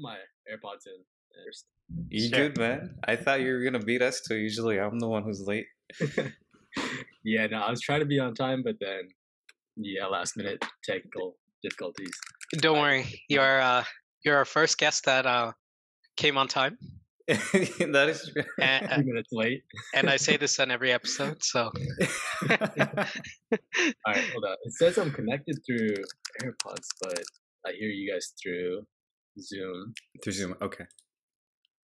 put my AirPods in first. You Sure. good, man? I thought you were gonna beat us to. Usually, I'm the one who's late. yeah, no, I was trying to be on time, but then yeah, last minute technical difficulties. Don't I- worry, you're uh, you're our first guest that uh, came on time, that is true. and, Two minutes late. and I say this on every episode. So All right, hold on. It says I'm connected through AirPods, but I hear you guys through Zoom. Through Zoom. Okay.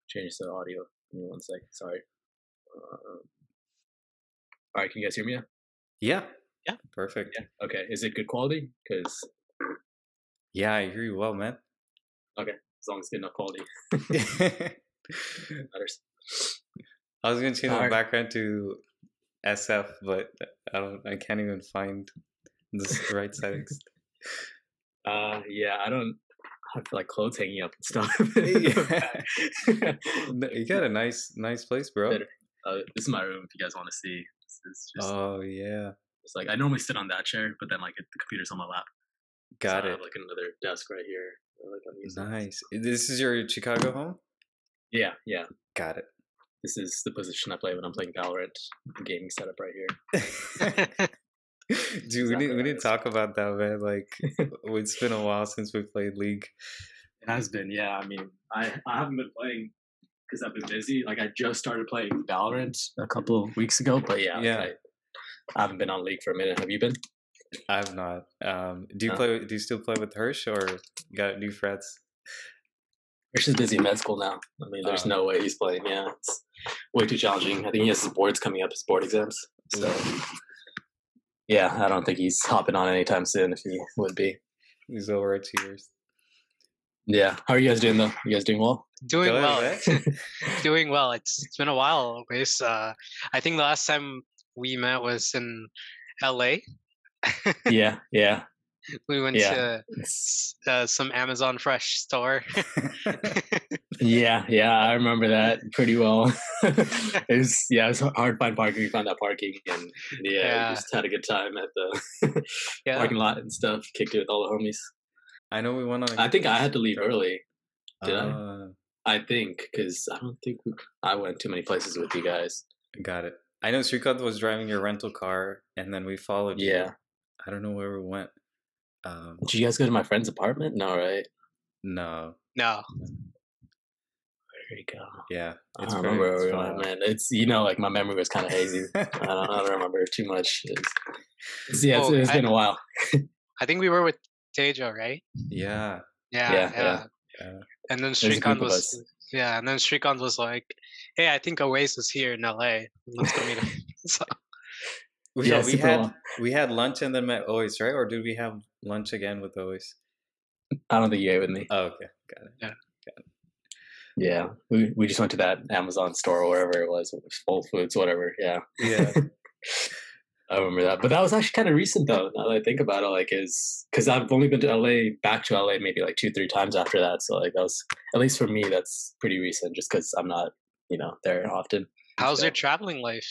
Change the audio. Give me one second. Sorry. Um, all right, can you guys hear me? now? Yeah. Yeah. Perfect. Yeah. Okay. Is it good quality? Because Yeah, I hear you well, man. Okay, as long as it's good enough quality, I was gonna change my Alright. background to SF, but I don't. I can't even find the right settings. Uh, yeah, I don't have like clothes hanging up and stuff. You got a nice, nice place, bro. Uh, this is my room. If you guys want to see, this is just Oh yeah, it's like I normally sit on that chair, but then like it, the computer's on my lap. So got I it. have like another desk right here. Like Nice. This is your Chicago home. Yeah, yeah. Got it. This is the position I play when I'm playing Valorant. Gaming setup right here. Dude, we need we need to talk about that, man. Like, it's been a while since we played League. It has been, yeah. I mean, I I haven't been playing because I've been busy. Like I just started playing Valorant a couple of weeks ago, but yeah, Yeah. I, I haven't been on League for a minute. Have you been? I've not. Um, do you No. play? Do you still play with Hirsch or got new friends? Hirsch is busy in med school now. I mean, there's Oh. no way he's playing. Yeah, it's way too challenging. I think he has his boards coming up, his board exams. So, yeah, I don't think he's hopping on anytime soon. If he would be. He's over at two years. Yeah. How are you guys doing though? You guys doing well? doing Go well, doing well. It's it's been a while, Luis. Uh, I think the last time we met was in L.A. yeah, yeah. we went Yeah. to uh, some Amazon Fresh store. Yeah, yeah, I remember that pretty well. it was yeah, it was hard to find parking. We found that parking, and yeah, Yeah. we just had a good time at the yeah, parking lot and stuff. Kicked it with all the homies. I know we went on. I think I had to leave early. did I? Uh, I think because I don't think we, I went too many places with you guys. got it. I know Srikant was driving your rental car, and then we followed. you. Yeah. I don't know where we went. Um, Did you guys go to my friend's apartment? No, right? no. no, There you go. Yeah. I It's don't very- remember where it's we went, man. It's you know, like my memory was kind of hazy. I don't, I don't remember too much. It's, it's- yeah, it's, Oh, it's I- been a while. I think we were with Tejo, right? Yeah. Yeah, Yeah, yeah. yeah. Yeah. And then a group Shrikant was us. yeah, and then Shrikant was like, "Hey, I think Oasis here in LA. Let's go meet him." so, We, Yeah, we had long. we had lunch and then met Ois, right? Or did we have lunch again with Ois? I don't think you ate with me. Oh, okay, got it. Yeah, Yeah, we we just went to that Amazon store or wherever it was, Whole Foods, whatever. Yeah, Yeah, I remember that. But that was actually kind of recent though. Now that I think about it, like is because I've only been to LA, back to LA maybe like two, three times after that. So like that was at least for me, that's pretty recent, just because I'm not you know there often. how's your traveling life?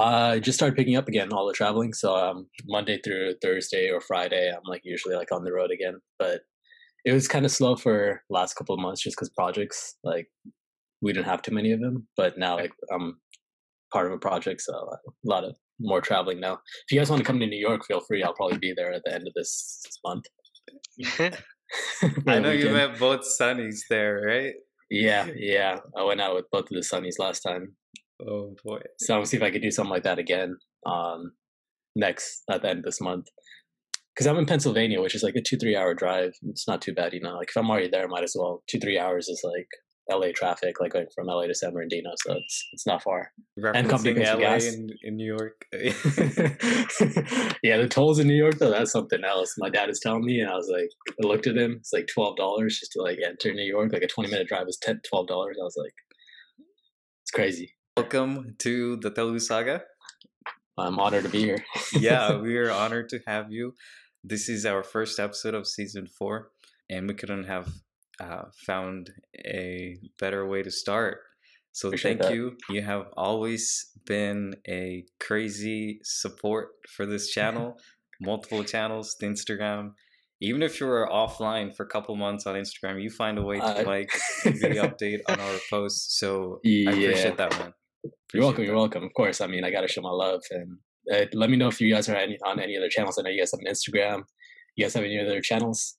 I just started picking up again all the traveling. So um, Monday through Thursday or Friday, I'm like usually like on the road again. But it was kind of slow for last couple of months just because projects like we didn't have too many of them. But now like I'm part of a project, so a lot of more traveling now. If you guys want to come to New York, feel free. I'll probably be there at the end of this month. I know you met both Sunnies there, right? Yeah, yeah. I went out with both of the Sunnies last time. Oh boy, So I'm see if I could do something like that again um, next at the end of this month. Because I'm in Pennsylvania, which is like a two three hour drive. It's not too bad, you know. Like if I'm already there, I might as well. Two three hours is like LA traffic, like going from LA to San Bernardino, so it's it's not far. And company pays LA gas. in, in New York. yeah, the tolls in New York though, that's something else. My dad is telling me, and I was like, I looked at him. It's like twelve dollars just to like enter New York. Like a twenty minute drive is 10 12 dollars. I was like, it's crazy. Welcome to the Telugu Saga. I'm honored to be here. yeah, we are honored to have you. This is our first episode of season four, and we couldn't have uh, found a better way to start. So Appreciate thank that. you. You have always been a crazy support for this channel, multiple channels, the Instagram, even if you were offline for a couple months on Instagram, you find a way to Uh, like really update on our posts. So I appreciate that, man. You're Appreciate welcome. You're welcome. Of course. I mean, I got to show my love and uh, let me know if you guys are any, on any other channels. I know you guys have an Instagram. You guys have any other channels?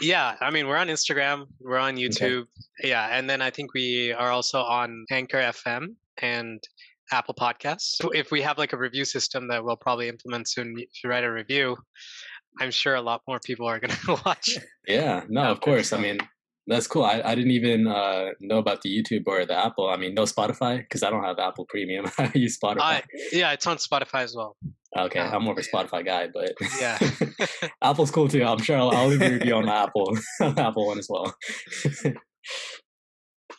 Yeah, I mean, we're on Instagram, we're on YouTube. Yeah, and then I think we are also on Anchor FM and Apple Podcasts. If we have like a review system that we'll probably implement soon, if you write a review, I'm sure a lot more people are going to watch. Yeah. No, of course. I mean, that's cool. I, I didn't even uh, know about the YouTube or the Apple. I mean, no Spotify because I don't have Apple Premium. I use Spotify. Uh, yeah, it's on Spotify as well. okay. uh, I'm more of a yeah. Spotify guy, but Yeah. Apple's cool too. I'm sure I'll, I'll leave a review on the Apple, on the Apple one as well.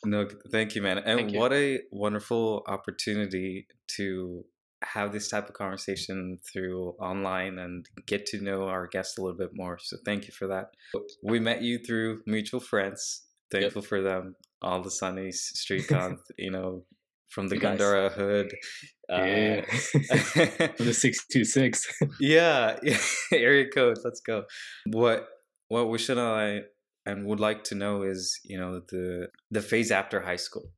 No, thank you, man. And Thank you. what a wonderful opportunity to have this type of conversation through online and get to know our guests a little bit more. So thank you for that. We met you through mutual friends. Thankful for them. All the Sunny Street Con, you know, from the Nice. Glendora hood. Uh, yeah. From the 626. yeah, yeah, area code. Let's go. What what we should I and would like to know is you know the the phase after high school.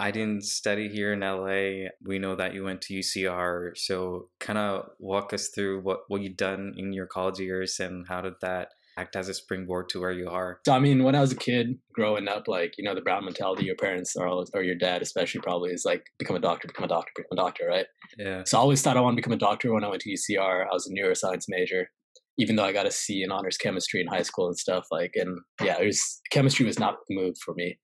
I didn't study here in LA. We know that you went to UCR, so kind of walk us through what what you've done in your college years and how did that act as a springboard to where you are. So I mean, when I was a kid growing up, like you know, the brown mentality, your parents are always, or your dad especially probably is like become a doctor, become a doctor, become a doctor, right? Yeah, So I always thought I wanted to become a doctor when I went to UCR. I was a neuroscience major, even though I got a C in honors chemistry in high school and stuff. Like, and yeah, it was chemistry was not the move for me.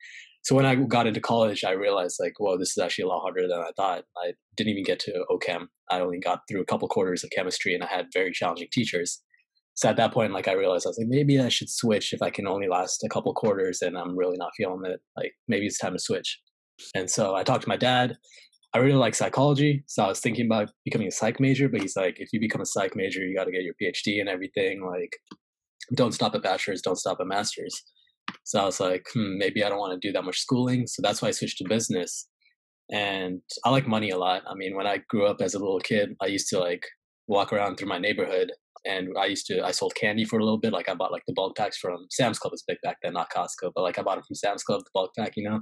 So when I got into college, I realized like, whoa, this is actually a lot harder than I thought. I didn't even get to OChem. I only got through a couple quarters of chemistry, and I had very challenging teachers. So at that point, like I realized I was like, maybe I should switch if I can only last a couple quarters and I'm really not feeling it. Like maybe it's time to switch. And so I talked to my dad. I really like psychology, so I was thinking about becoming a psych major. But he's like, if you become a psych major, you got to get your PhD and everything. Like, don't stop at bachelor's, don't stop at master's. So I was like, hmm, maybe I don't want to do that much schooling. So that's why I switched to business. And I like money a lot. I mean, when I grew up as a little kid, I used to like walk around through my neighborhood and I used to I sold candy for a little bit. Like I bought like the bulk packs from Sam's Club was big back then, not Costco, but like I bought it from Sam's Club, the bulk pack, you know,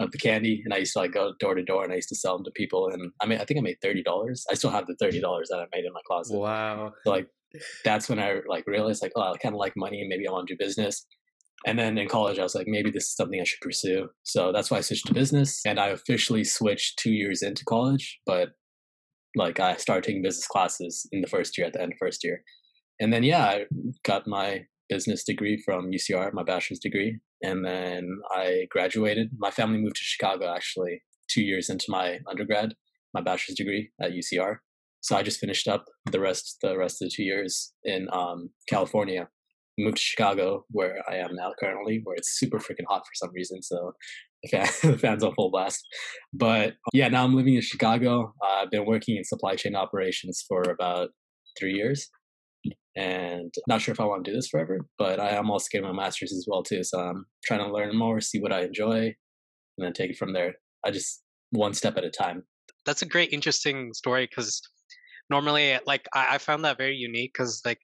of the candy. And I used to like go door to door and I used to sell them to people. And I mean, I think I made thirty dollars. I still have the thirty dollars that I made in my closet. wow. So like that's when I like realized like, oh, I kind of like money and maybe I want to do business. And then in college, I was like, maybe this is something I should pursue. So that's why I switched to business. And I officially switched two years into college, but like I started taking business classes in the first year at the end of first year. And then yeah, I got my business degree from UCR, my bachelor's degree. And then I graduated. My family moved to Chicago actually two years into my undergrad, my bachelor's degree at UCR. So I just finished up the rest the rest of the two years in um, California. Moved to Chicago, where I am now currently, where it's super freaking hot for some reason. So the, fan, the fans on full blast. But yeah, now I'm living in Chicago. Uh, I've been working in supply chain operations for about three years, and not sure if I want to do this forever. But I am also getting my master's as well too. So I'm trying to learn more, see what I enjoy, and then take it from there. I just one step at a time. That's a great, interesting story because normally, like, I, I found that very unique because, like,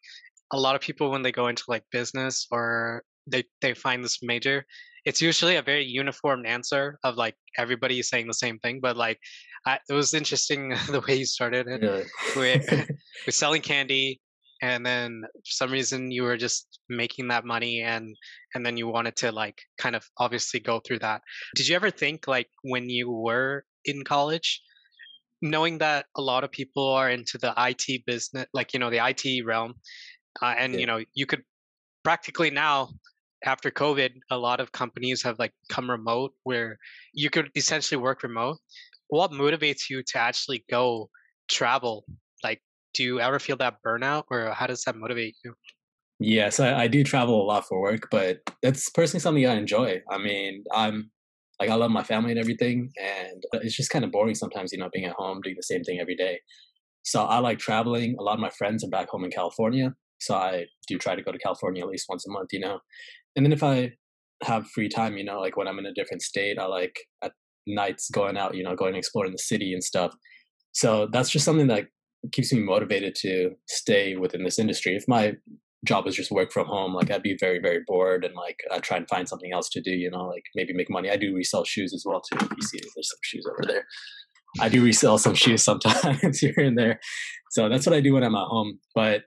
a lot of people when they go into like business or they they find this major, it's usually a very uniform answer of like everybody saying the same thing. But like, I, it was interesting the way you started it. We're, we're selling candy, and then for some reason you were just making that money, and and then you wanted to like kind of obviously go through that. Did you ever think like when you were in college? knowing that a lot of people are into the IT business, like you know the IT realm, uh, and Yeah. you know you could practically now after COVID, a lot of companies have like come remote where you could essentially work remote. What motivates you to actually go travel? Like, do you ever feel that burnout, or how does that motivate you? Yes, I, I do travel a lot for work, but that's personally something I enjoy. I mean, I'm like I love my family and everything, and it's just kind of boring sometimes, you know, being at home doing the same thing every day. So I like traveling. A lot of my friends are back home in California, so I do try to go to California at least once a month, you know. And then if I have free time, you know, like when I'm in a different state, I like at nights going out, you know, going and exploring the city and stuff. So that's just something that keeps me motivated to stay within this industry. If my job was just work from home, like I'd be very, very bored and like I'd try and find something else to do, you know, like maybe make money. I do resell shoes as well too. If you see there's some shoes over there. I do resell some shoes sometimes here and there. So that's what I do when I'm at home. But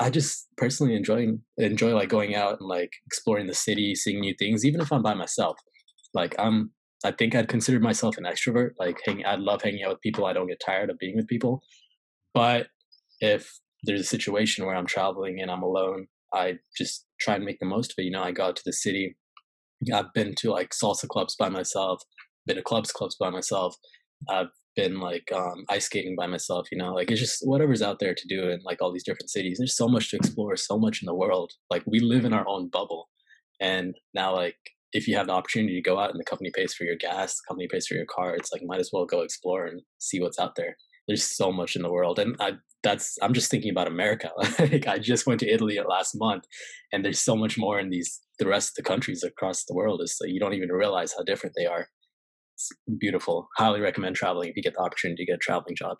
I just personally enjoying enjoy like going out and like exploring the city, seeing new things, even if I'm by myself. Like I'm I think I'd consider myself an extrovert. Like hang I'd love hanging out with people. I don't get tired of being with people. But if there's a situation where I'm traveling and I'm alone, I just try and make the most of it. You know, I go out to the city. I've been to like salsa clubs by myself, been to clubs clubs by myself. I've been like um, ice skating by myself. You know, like it's just whatever's out there to do in like all these different cities. There's so much to explore, so much in the world. Like we live in our own bubble, and now like if you have the opportunity to go out and the company pays for your gas, the company pays for your car, it's like might as well go explore and see what's out there. There's so much in the world, and I that's I'm just thinking about America. like I just went to Italy last month, and there's so much more in these the rest of the countries across the world. Is so you don't even realize how different they are. It's beautiful. Highly recommend traveling if you get the opportunity to get a traveling job.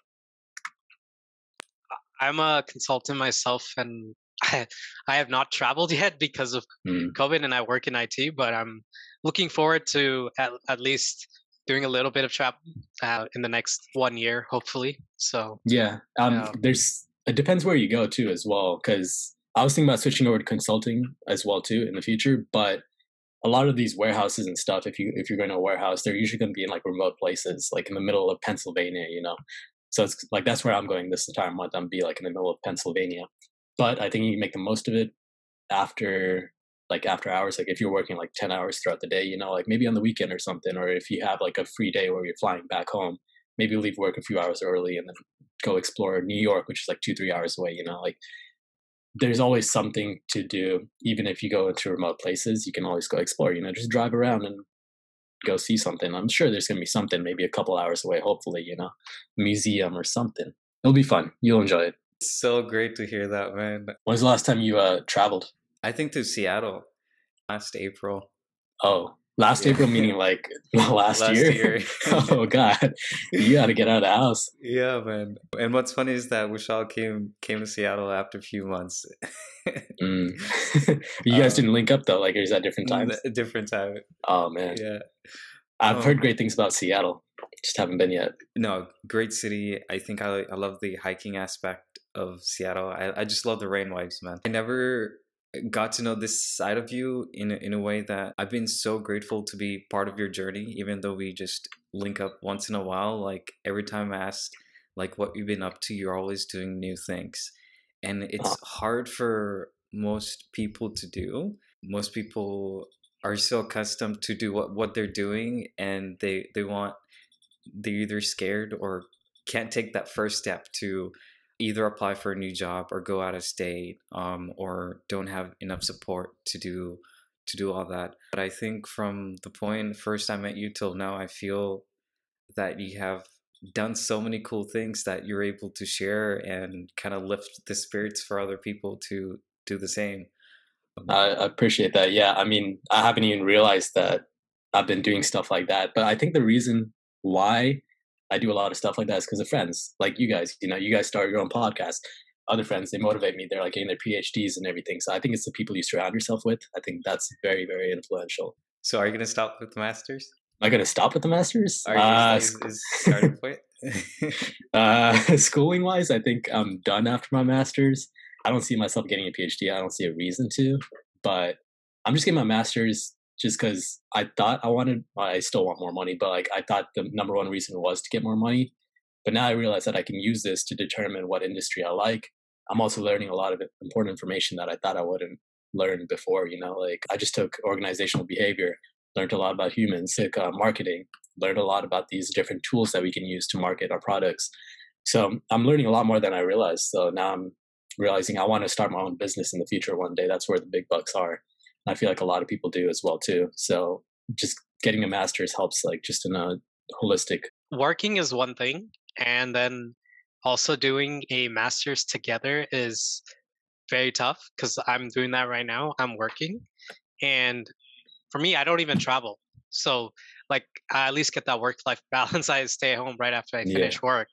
I'm a consultant myself, and I, I have not traveled yet because of Mm. COVID, and I work in IT. But I'm looking forward to at, at least doing a little bit of travel uh, in the next one year, hopefully. So Yeah. Um, Yeah. There's it depends where you go too as well. Because I was thinking about switching over to consulting as well too in the future, but a lot of these warehouses and stuff, if you if you're going to a warehouse, they're usually going to be in like remote places, like in the middle of Pennsylvania, you know. So it's like that's where I'm going this entire month. I'm be like in the middle of Pennsylvania, but I think you can make the most of it after like after hours. Like if you're working like ten hours throughout the day, you know, like maybe on the weekend or something, or if you have like a free day where you're flying back home, maybe leave work a few hours early and then go explore New York, which is like two three hours away. You know, like there's always something to do. Even if you go into remote places, you can always go explore. You know, just drive around and go see something. I'm sure there's gonna be something maybe a couple hours away. Hopefully, you know, museum or something. It'll be fun. You'll enjoy it. So great to hear that, man. When's the last time you uh traveled? I think to Seattle last April. Oh, last Yeah. April, meaning like last, Last year. year. oh God, you got to get out of the house. Yeah, man. And what's funny is that Vishal came came to Seattle after a few months. Mm. you guys Um, didn't link up though. Like, is that different times? A different time. Oh man, Yeah. I've um, heard great things about Seattle. Just haven't been yet. No, great city. I think I I love the hiking aspect of Seattle. I, I just love the rain vibes, man. I never got to know this side of you in a, in a way that I've been so grateful to be part of your journey, even though we just link up once in a while. Like every time I ask, like what you've been up to, you're always doing new things, and it's ah. hard for most people to do. Most people are so accustomed to do what, what they're doing and they, they want they're either scared or can't take that first step to either apply for a new job or go out of state um, or don't have enough support to do to do all that but i think from the point first i met you till now i feel that you have done so many cool things that you're able to share and kind of lift the spirits for other people to do the same I, I appreciate that. Yeah, I mean, I haven't even realized that I've been doing stuff like that. But I think the reason why I do a lot of stuff like that is because of friends like you guys. You know, you guys start your own podcast. Other friends, they motivate me. They're like getting their PhDs and everything. So I think it's the people you surround yourself with. I think that's very, very influential. so are you going to stop with the masters Am I going to stop with the masters? are you Uh, is, is starting point uh, schooling wise, I think I'm done after my master's. I don't see myself getting a PhD. I don't see a reason to, but I'm just getting my master's just because I thought I wanted, I still want more money, but like I thought the number one reason was to get more money. But now I realize that I can use this to determine what industry I like. I'm also learning a lot of important information that I thought I wouldn't learn before. You know, like I just took organizational behavior, learned a lot about humans, took uh, marketing, learned a lot about these different tools that we can use to market our products. So I'm learning a lot more than I realized. So now I'm realizing I want to start my own business in the future one day. That's where the big bucks are. I feel like a lot of people do as well too. So just getting a master's helps like just in a holistic. working is one thing, and then also doing a master's together is very tough because I'm doing that right now. I'm working, and for me, I don't even travel. So like I at least get that work life balance. I stay home right after I Yeah. finish work,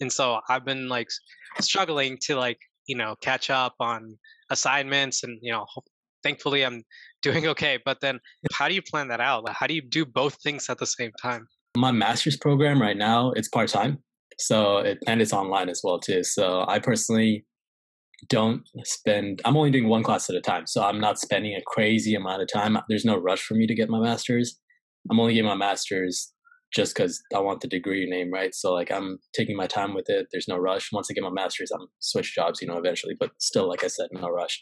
and so I've been like struggling to like you know catch up on assignments and you know thankfully i'm doing okay but then how do you plan that out? How do you do both things at the same time? My master's program right now. It's part-time so it, and it's online as well too. So i personally don't spend i'm only doing one class at a time so i'm not spending a crazy amount of time. There's no rush for me to get my master's. I'm only getting my master's just because i want the degree name right? So like i'm taking my time with it. There's no rush. Once i get my master's i'm switch jobs you know eventually but still like i said no rush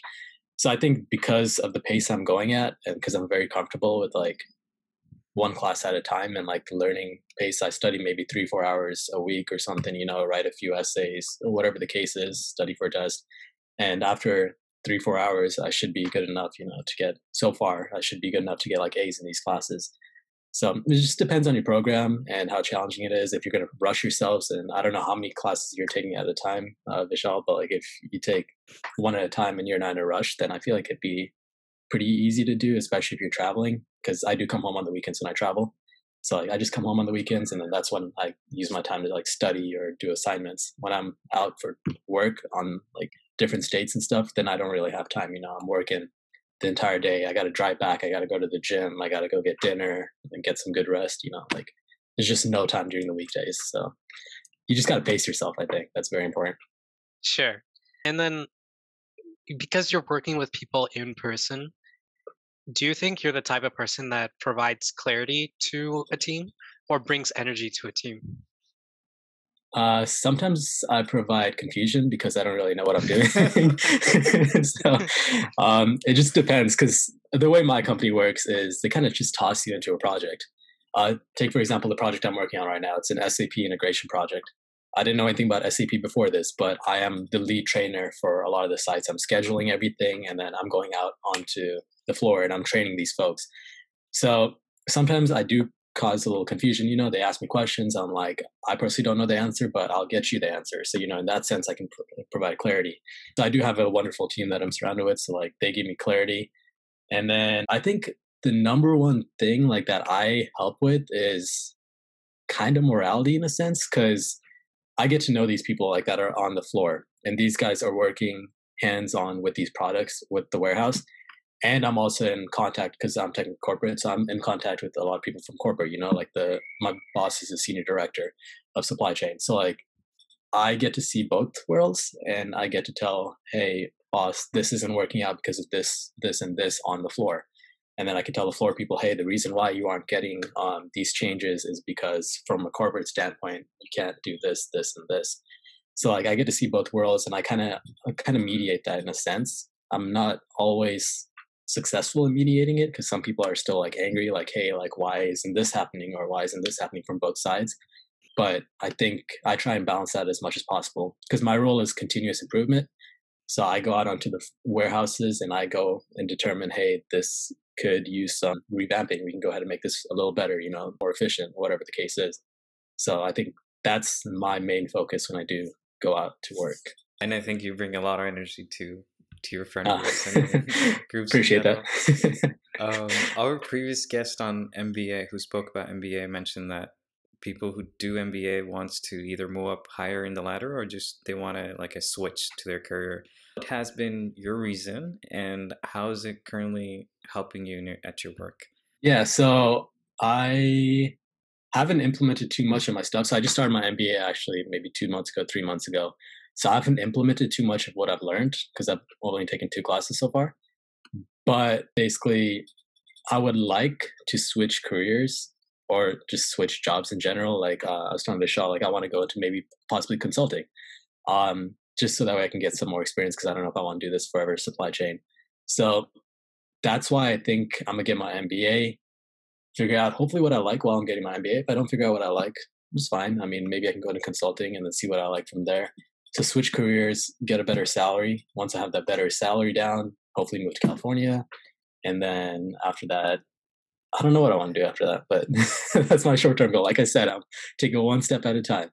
so i think because of the pace i'm going at and because i'm very comfortable with like one class at a time and like the learning pace i study maybe three four hours a week or something you know write a few essays whatever the case is study for test. And after three four hours i should be good enough you know to get so far i should be good enough to get like a's in these classes so it just depends on your program and how challenging it is if you're going to rush yourselves and i don't know how many classes you're taking at a time uh, vishal but like if you take one at a time and you're not in a rush then i feel like it'd be pretty easy to do especially if you're traveling because i do come home on the weekends when i travel so like I just come home on the weekends and then that's when I use my time to like study or do assignments. When I'm out for work on like different states and stuff, then I don't really have time. You know, I'm working the entire day. I got to drive back. I got to go to the gym. I got to go get dinner and get some good rest. You know, like there's just no time during the weekdays. So you just got to pace yourself. I think that's very important. Sure. And then because you're working with people in person, do you think you're the type of person that provides clarity to a team or brings energy to a team? Uh, sometimes I provide confusion because I don't really know what I'm doing. so um, it just depends because the way my company works is they kind of just toss you into a project. Uh, take, for example, the project I'm working on right now. It's an SAP integration project. I didn't know anything about SAP before this, but I am the lead trainer for a lot of the sites. I'm scheduling everything and then I'm going out onto the floor and I'm training these folks. So sometimes I do cause a little confusion. You know, they ask me questions. I'm like, I personally don't know the answer, but I'll get you the answer. So, you know, in that sense, I can pr- provide clarity. So I do have a wonderful team that I'm surrounded with. So, like, they give me clarity. And then I think the number one thing like that I help with is kind of morality in a sense, because I get to know these people like that are on the floor. And these guys are working hands on with these products with the warehouse and I'm also in contact because I'm technically corporate, so I'm in contact with a lot of people from corporate. You know, like the my boss is a senior director of supply chain, so like I get to see both worlds, and I get to tell, hey, boss, this isn't working out because of this, this, and this on the floor. And then I can tell the floor people, hey, the reason why you aren't getting um, these changes is because from a corporate standpoint, you can't do this, this, and this. So like I get to see both worlds, and I kind of kind of mediate that in a sense. I'm not always successful in mediating it because some people are still like angry like hey like why isn't this happening or why isn't this happening from both sides? But i think i try and balance that as much as possible because my role is continuous improvement. So i go out onto the warehouses and i go and determine hey this could use some revamping. We can go ahead and make this a little better you know more efficient whatever the case is. So i think that's my main focus when i do go out to work. And i think you bring a lot of energy to to your friend groups. Appreciate that. um, our previous guest on MBA, who spoke about MBA, mentioned that people who do MBA wants to either move up higher in the ladder or just they want to like a switch to their career. What has been your reason, and how is it currently helping you your, at your work? Yeah, so I haven't implemented too much of my stuff. So I just started my MBA actually maybe two months ago, three months ago. So I haven't implemented too much of what I've learned because I've only taken two classes so far. But basically, I would like to switch careers or just switch jobs in general. Like uh, I was telling Vishal, like I want to go into maybe possibly consulting, um, just so that way I can get some more experience because I don't know if I want to do this forever supply chain. So that's why I think I'm gonna get my MBA, figure out hopefully what I like while I'm getting my MBA. If I don't figure out what I like, it's fine. I mean, maybe I can go into consulting and then see what I like from there to switch careers, get a better salary. Once I have that better salary down, hopefully move to California. And then after that, I don't know what I want to do after that, but that's my short term goal. Like I said, I'm taking one step at a time.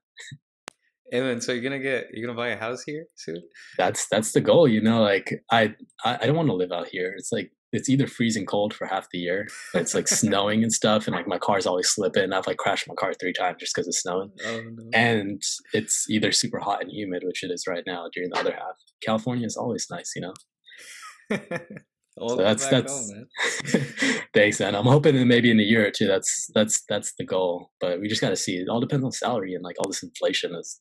Evan, so you're gonna get you're gonna buy a house here soon? That's that's the goal, you know. Like I I, I don't want to live out here. It's like it's either freezing cold for half the year, it's like snowing and stuff, and like my car's always slipping. I've like crashed my car three times just because it's snowing. Oh, no. And it's either super hot and humid, which it is right now during the other half. California is always nice, you know. so that's that's home, thanks, man. I'm hoping that maybe in a year or two, that's that's that's the goal. But we just got to see. It all depends on salary and like all this inflation is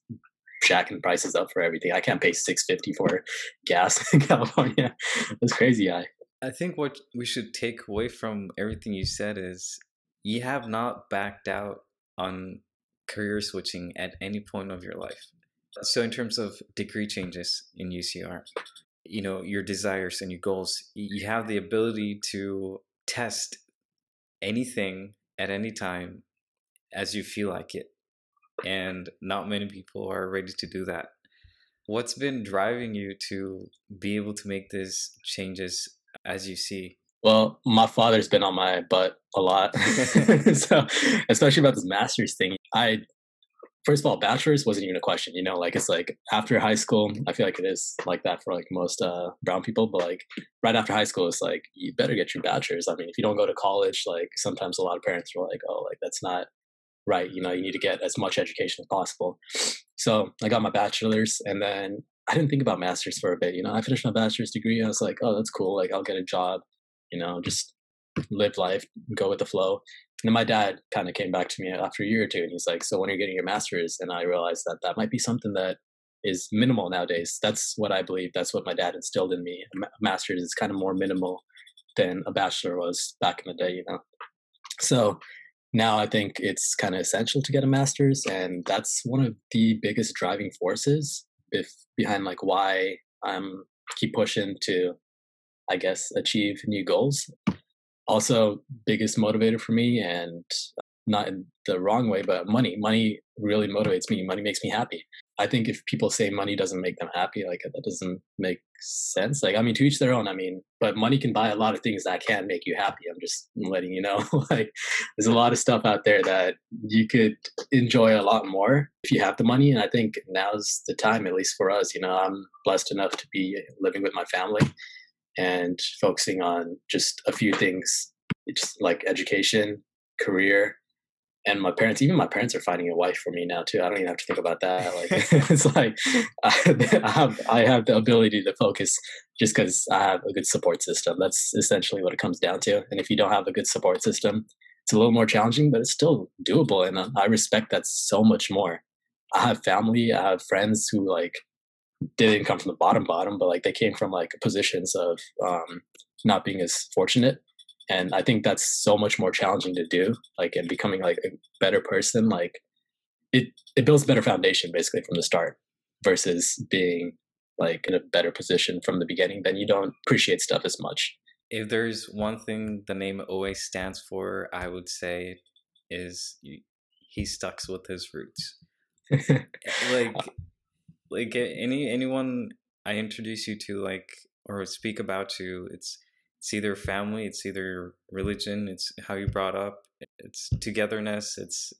jacking prices up for everything. I can't pay six fifty for gas in California. That's crazy. I I think what we should take away from everything you said is you have not backed out on career switching at any point of your life. So in terms of degree changes in UCR, you know, your desires and your goals, you have the ability to test anything at any time as you feel like it. And not many people are ready to do that. What's been driving you to be able to make these changes as you see? Well, my father's been on my butt a lot. so, especially about this master's thing. I, first of all, bachelor's wasn't even a question, you know, like it's like after high school, I feel like it is like that for like most uh, brown people, but like right after high school, it's like, you better get your bachelor's. I mean, if you don't go to college, like sometimes a lot of parents are like, oh, like that's not right. You know, you need to get as much education as possible. So I got my bachelor's and then I didn't think about masters for a bit. You know, I finished my bachelor's degree. I was like, oh, that's cool. Like, I'll get a job. You know, just live life, go with the flow. And then my dad kind of came back to me after a year or two, and he's like, "So when are you getting your master's?" And I realized that that might be something that is minimal nowadays. That's what I believe. That's what my dad instilled in me. A master's is kind of more minimal than a bachelor was back in the day. You know, so now I think it's kind of essential to get a master's, and that's one of the biggest driving forces if behind like why I'm keep pushing to, I guess, achieve new goals. Also, biggest motivator for me, and not in the wrong way, but money. Money really motivates me. Money makes me happy. I think if people say money doesn't make them happy, like that doesn't make sense. Like, I mean, to each their own. I mean, but money can buy a lot of things that can make you happy. I'm just letting you know. like, there's a lot of stuff out there that you could enjoy a lot more if you have the money. And I think now's the time, at least for us. You know, I'm blessed enough to be living with my family and focusing on just a few things, just like education, career, and my parents even my parents are finding a wife for me now too. I don't even have to think about that. Like it's like I have i have the ability to focus just because i have a good support system. That's essentially what it comes down to. And if you don't have a good support system it's a little more challenging but it's still doable and i respect that so much more. I have family i have friends who like didn't come from the bottom bottom but like they came from like positions of um not being as fortunate and i think that's so much more challenging to do like and becoming like a better person like it it builds a better foundation basically from the start versus being like in a better position from the beginning then you don't appreciate stuff as much. If there's one thing the name always stands for i would say is he stucks with his roots. Like like any anyone i introduce you to like or speak about you it's it's either family it's either religion it's how you brought up it's togetherness it's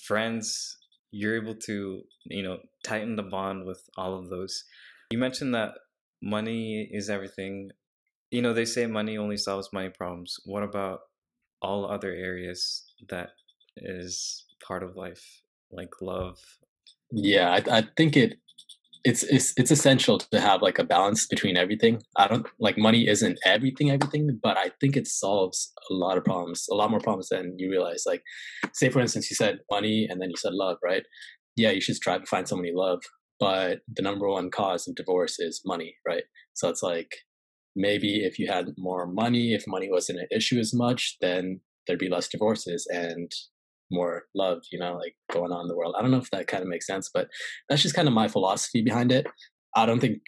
friends you're able to you know tighten the bond with all of those. You mentioned that money is everything. You know they say money only solves money problems. What about all other areas that is part of life like love? Yeah i, I think it it's it's it's essential to have like a balance between everything. I don't like money isn't everything, everything, but I think it solves a lot of problems, a lot more problems than you realize. Like, say for instance, you said money and then you said love, right? Yeah, you should try to find someone you love, but the number one cause of divorce is money, right? So it's like maybe if you had more money, if money wasn't an issue as much, then there'd be less divorces and more love, you know, like going on in the world. I don't know if that kind of makes sense, but that's just kind of my philosophy behind it. I don't think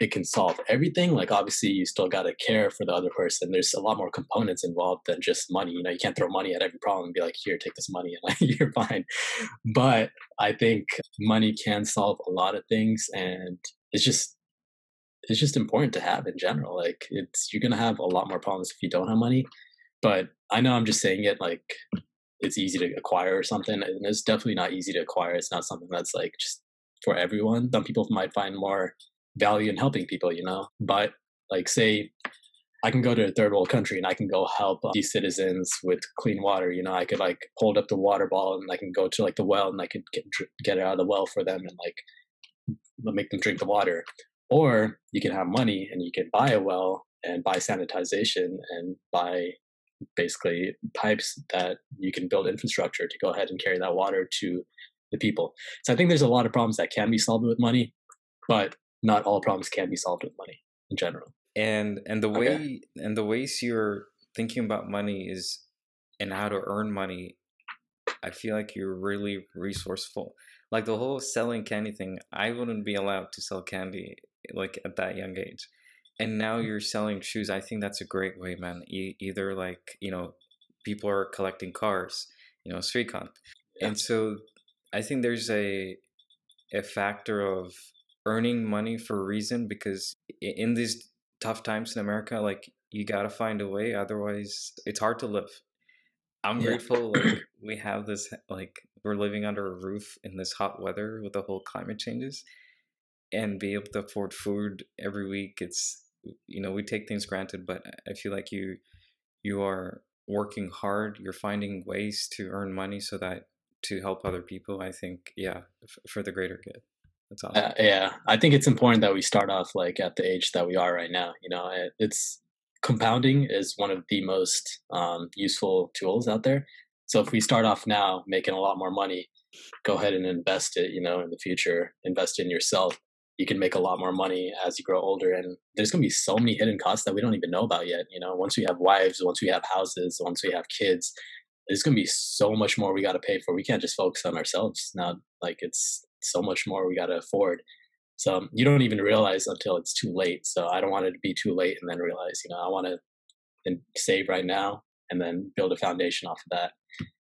it can solve everything. Like obviously you still got to care for the other person. There's a lot more components involved than just money. You know, you can't throw money at every problem and be like, here, take this money and like you're fine. But I think money can solve a lot of things and it's just it's just important to have in general. Like it's you're gonna have a lot more problems if you don't have money. But I know I'm just saying it like it's easy to acquire or something. And it's definitely not easy to acquire. It's not something that's like just for everyone. Some people might find more value in helping people, you know. But like say I can go to a third world country and I can go help uh, these citizens with clean water. You know, I could like hold up the water ball and I can go to like the well and I could get get it out of the well for them and like make them drink the water. Or you can have money and you can buy a well and buy sanitization and buy basically pipes that you can build infrastructure to go ahead and carry that water to the people. So I think there's a lot of problems that can be solved with money, but not all problems can be solved with money in general. And and the way okay. and the ways you're thinking about money is and how to earn money, I feel like you're really resourceful. Like the whole selling candy thing, I wouldn't be allowed to sell candy like at that young age and now you're selling shoes i think that's a great way man e- either like you know people are collecting cars you know street comp yeah. and so i think there's a a factor of earning money for a reason because in these tough times in america like you got to find a way otherwise it's hard to live i'm yeah. grateful like we have this like we're living under a roof in this hot weather with the whole climate changes and be able to afford food every week it's you know we take things granted but i feel like you you are working hard you're finding ways to earn money so that to help other people i think yeah f- for the greater good. That's awesome. uh, yeah i think it's important that we start off like at the age that we are right now you know it, it's compounding is one of the most um, useful tools out there. So if we start off now making a lot more money go ahead and invest it you know in the future invest in yourself you can make a lot more money as you grow older and there's going to be so many hidden costs that we don't even know about yet you know? Once we have wives once we have houses once we have kids there's going to be so much more we got to pay for. We can't just focus on ourselves now like it's so much more we got to afford. So um, you don't even realize until it's too late so i don't want it to be too late and then realize you know i want to save right now and then build a foundation off of that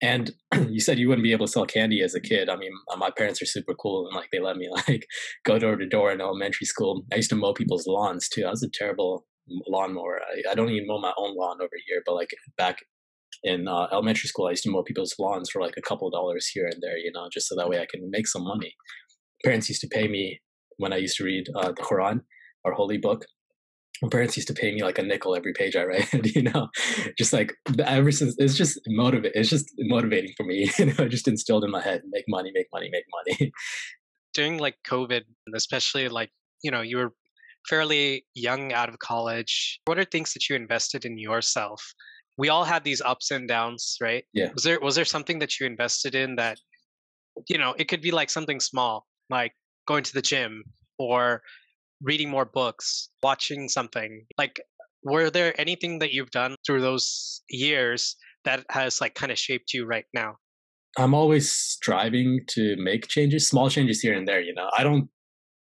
and you said you wouldn't be able to sell candy as a kid. I mean, uh, my parents are super cool and like they let me like go door to door in elementary school. I used to mow people's lawns too. I was a terrible lawnmower. I, I don't even mow my own lawn over here, but like back in uh, elementary school, I used to mow people's lawns for like a couple dollars here and there, you know, just so that way I can make some money. Parents used to pay me when I used to read uh, the Quran, our holy book my parents used to pay me like a nickel every page I read, you know, just like ever since it's just motivate. It's just motivating for me, you know, just instilled in my head, make money, make money, make money. During like COVID, especially like, you know, you were fairly young out of college. What are things that you invested in yourself? We all had these ups and downs, right? Yeah. Was there, was there something that you invested in that, you know, it could be like something small, like going to the gym or reading more books, watching something. Like, were there anything that you've done through those years that has like kind of shaped you right now? I'm always striving to make changes, small changes here and there. You know, I don't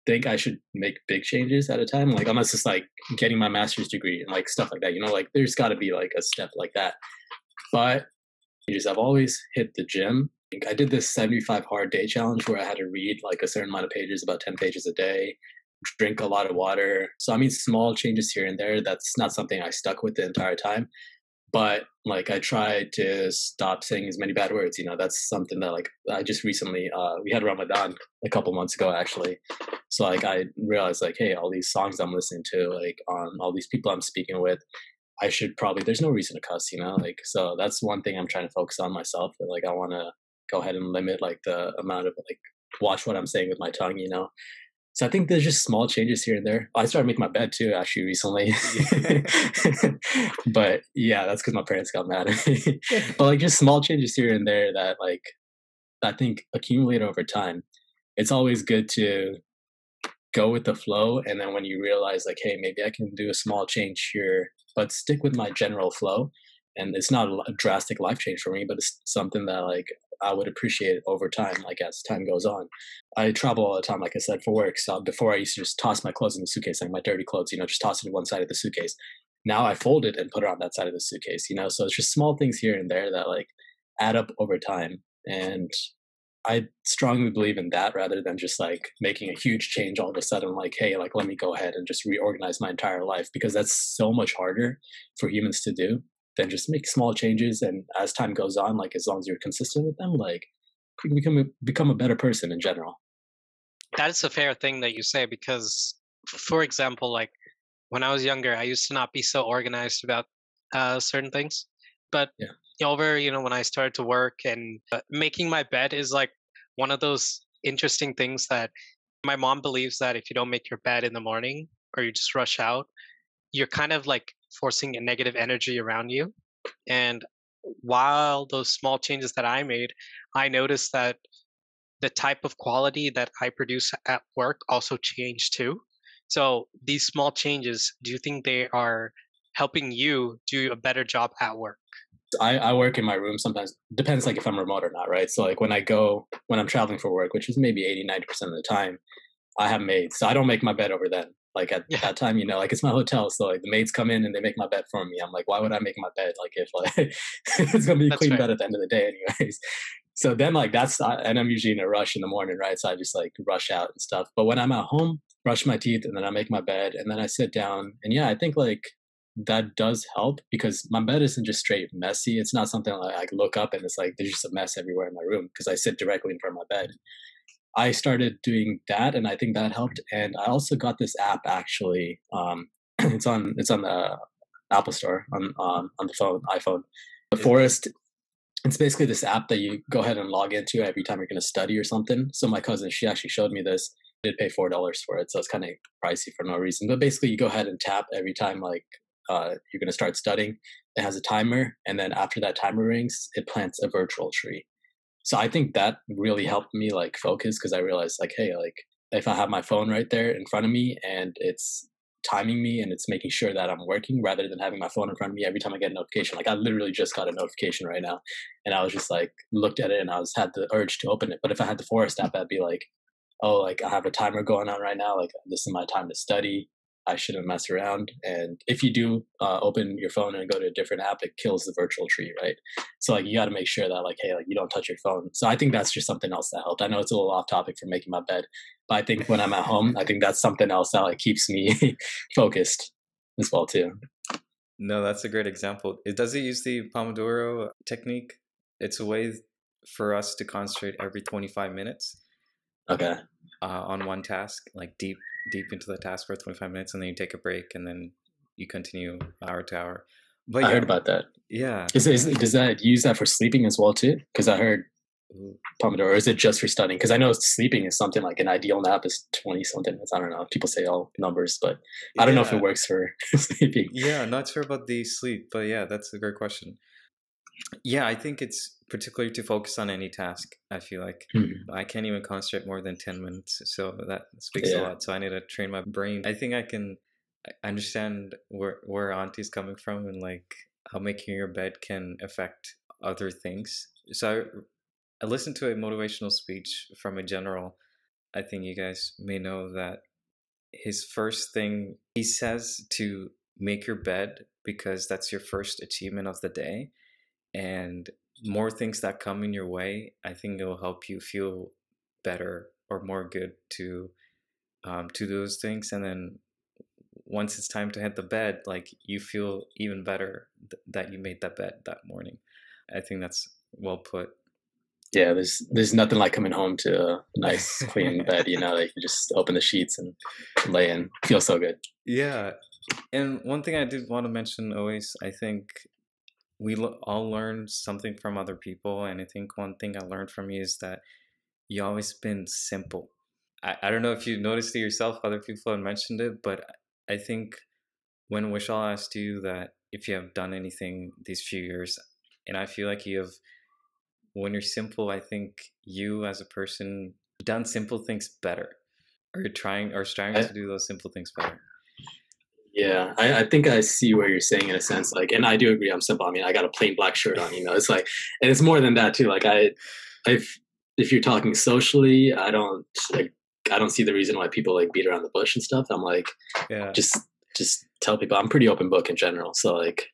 think I should make big changes at a time. Like, unless it's like getting my master's degree and like stuff like that. You know, like there's got to be like a step like that. But I've always hit the gym. I did this 75 hard day challenge where I had to read like a certain amount of pages, about 10 pages a day drink a lot of water. So I mean, small changes here and there. That's not something I stuck with the entire time. But like I tried to stop saying as many bad words. You know, that's something that like I just recently uh, we had Ramadan a couple months ago actually. So like I realized like, hey, all these songs I'm listening to, like on all these people I'm speaking with, I should probably there's no reason to cuss, you know, like so that's one thing I'm trying to focus on myself. Like I want to go ahead and limit like the amount of like watch what I'm saying with my tongue, you know, so I think there's just small changes here and there. I started making my bed too, actually, recently. but yeah, that's because my parents got mad at me. but like just small changes here and there that like I think accumulate over time. It's always good to go with the flow, and then when you realize like, hey, maybe I can do a small change here, but stick with my general flow. And it's not a drastic life change for me, but it's something that like I would appreciate it over time, like as time goes on. I travel all the time, like I said, for work. So before I used to just toss my clothes in the suitcase, like my dirty clothes, you know, just toss it to one side of the suitcase. Now I fold it and put it on that side of the suitcase, you know. So it's just small things here and there that like add up over time. And I strongly believe in that rather than just like making a huge change all of a sudden, like, hey, like let me go ahead and just reorganize my entire life because that's so much harder for humans to do then just make small changes and as time goes on like as long as you're consistent with them like you become a, become a better person in general that is a fair thing that you say because for example like when I was younger, I used to not be so organized about uh, certain things. But Yeah. over, you know, when I started to work and uh, making my bed is like one of those interesting things that my mom believes that if you don't make your bed in the morning or you just rush out, you're kind of like forcing a negative energy around you. And while those small changes that I made, I noticed that the type of quality that I produce at work also changed too. So these small changes, do you think they are helping you do a better job at work? I, I work in my room sometimes depends like if i'm remote or not right so like when i go when i'm traveling for work which is maybe 80 90% of the time i have made so i don't make my bed over then like at Yeah. that time you know like it's my hotel so like the maids come in and they make my bed for me i'm like why would i make my bed like if like it's gonna be a That's clean bed at the end of the day anyways so then like that's and i'm usually in a rush in the morning right so i just like rush out and stuff but when i'm at home brush my teeth and then i make my bed and then i sit down and yeah i think like that does help because my bed isn't just straight messy. It's not something like I look up and it's like there's just a mess everywhere in my room because I sit directly in front of my bed. I started doing that and I think that helped. And I also got this app actually. Um, it's on it's on the Apple Store on um, on the phone iPhone. The Forest. It's basically this app that you go ahead and log into every time you're going to study or something. So my cousin, she actually showed me this. Did pay four dollars for it, so it's kind of pricey for no reason. But basically, you go ahead and tap every time like uh, you're going to start studying. It has a timer, and then after that timer rings, it plants a virtual tree. So I think that really helped me like focus because I realized like, hey, like if I have my phone right there in front of me and it's timing me and it's making sure that I'm working rather than having my phone in front of me every time I get a notification. Like I literally just got a notification right now, and I was just like looked at it and I was had the urge to open it. But if I had the Forest app, I'd be like, oh, like I have a timer going on right now. Like this is my time to study. I shouldn't mess around. And if you do uh, open your phone and go to a different app, it kills the virtual tree, right? So like you got to make sure that like hey, like you don't touch your phone. So I think that's just something else that helped. I know it's a little off topic for making my bed, but I think when I'm at home, I think that's something else that like keeps me focused as well too. No, that's a great example. It does it use the Pomodoro technique? It's a way for us to concentrate every 25 minutes Okay. uh, on one task, like deep deep into the task for 25 minutes, and then you take a break, and then you continue hour to hour. But I yeah, heard about that. yeah. Is, is does that use that for sleeping as well too? Because I heard Pomodoro. Or is it just for studying? Because I know sleeping is something like an ideal nap is twenty something. minutes. I don't know. People say all numbers, but I don't know if it works for sleeping. Yeah, not sure about the sleep, but yeah, that's a great question. Yeah, I think it's particularly to focus on any task. I feel like Mhm. I can't even concentrate more than 10 minutes. So that speaks a lot. So I need to train my brain. I think I can understand where, where Auntie's coming from and like how making your bed can affect other things. So I, I listened to a motivational speech from a general. I think you guys may know that his first thing he says to make your bed because that's your first achievement of the day and more things that come in your way i think it will help you feel better or more good to um, to those things and then once it's time to hit the bed like you feel even better th- that you made that bed that morning i think that's well put Yeah, there's there's nothing like coming home to a nice clean bed. You know, like you just open the sheets and lay in. Feels so good. Yeah, and one thing I did want to mention always, I think we all learn something from other people, and I think one thing I learned from you is that you always been simple. I, I don't know if you noticed it yourself, other people have mentioned it, but I think when Vishal asked you that if you have done anything these few years, and I feel like you have, when you're simple, I think you as a person done simple things better, or you're trying or striving I- to do those simple things better. Yeah, I, I think I see where you're saying in a sense. Like, and I do agree. I'm simple. I mean, I got a plain black shirt on. You know, it's like, and it's more than that too. Like, I, if if you're talking socially, I don't like. I don't see the reason why people like beat around the bush and stuff. I'm like, Yeah. just just tell people I'm pretty open book in general. So like,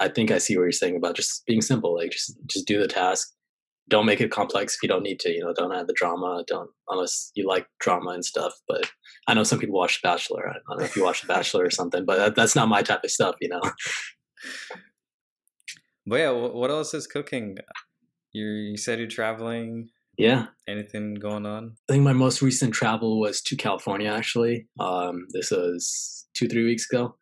I think I see what you're saying about just being simple. Like, just just do the task. Don't make it complex if you don't need to. You know, don't add the drama. Don't unless you like drama and stuff. But I know some people watch The Bachelor. I don't know if you watch The Bachelor or something, but that, that's not my type of stuff. You know. But yeah, what else is cooking? You you said you're traveling. Yeah. Anything going on? I think my most recent travel was to California. Actually, um, this was two three weeks ago.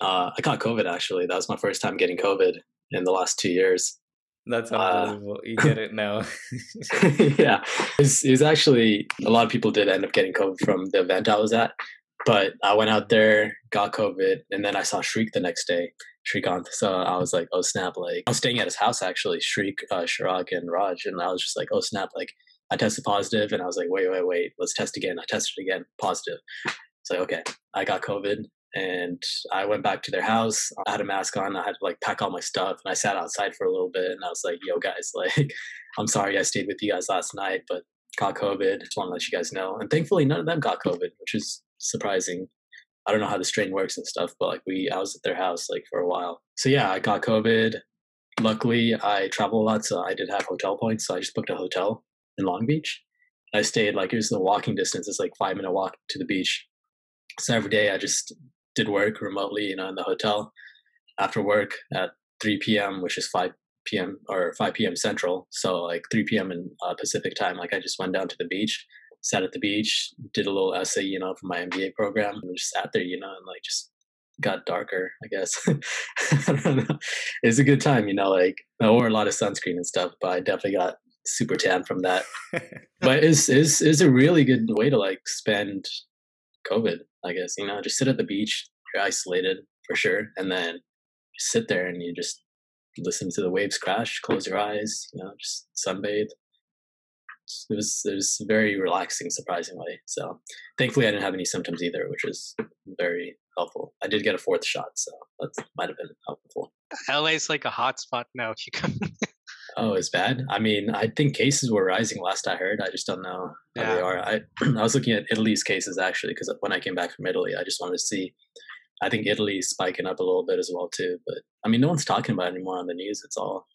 Uh, I caught COVID. Actually, that was my first time getting COVID in the last two years. That's unbelievable. Uh, you get it now. yeah, it's, it's actually a lot of people did end up getting COVID from the event I was at, but I went out there, got COVID, and then I saw Shriek the next day. Srikanth. So I was like, oh snap! Like I was staying at his house actually, Shriek, uh, Chirag, and Raj, and I was just like, oh snap! Like I tested positive, and I was like, wait, wait, wait, let's test again. I tested again, positive. It's like, okay, I got COVID, and I went back to their house. I had a mask on. I had to like pack all my stuff, and I sat outside for a little bit, and I was like, yo guys, like I'm sorry I stayed with you guys last night, but got COVID. Just want to let you guys know. And thankfully, none of them got COVID, which is surprising. I don't know how the strain works and stuff, but like we, I was at their house like for a while. So yeah, I got COVID. Luckily, I travel a lot, so I did have hotel points. So I just booked a hotel in Long Beach. I stayed like it was the walking distance. It's like five minute walk to the beach. So every day I just did work remotely, you know, in the hotel. After work at 3 p.m., which is 5 p.m. or 5 p.m. Central, so like 3 p.m. in uh, Pacific time, like I just went down to the beach sat at the beach, did a little essay, you know, for my MBA program, and just sat there, you know, and like just got darker, I guess. I don't know. It's a good time, you know, like I wore a lot of sunscreen and stuff, but I definitely got super tan from that. but it's is is a really good way to like spend COVID, I guess, you know, just sit at the beach, you're isolated for sure, and then just sit there and you just listen to the waves crash, close your eyes, you know, just sunbathe it was it was very relaxing, surprisingly. So thankfully, I didn't have any symptoms either, which was very helpful. I did get a fourth shot, so that might have been helpful. LA's like a hot spot now. If you come. Oh, it's bad. I mean, I think cases were rising last I heard. I just don't know how yeah. they are. I I was looking at Italy's cases actually because when I came back from Italy, I just wanted to see. I think Italy's spiking up a little bit as well too. But I mean, no one's talking about it anymore on the news. It's all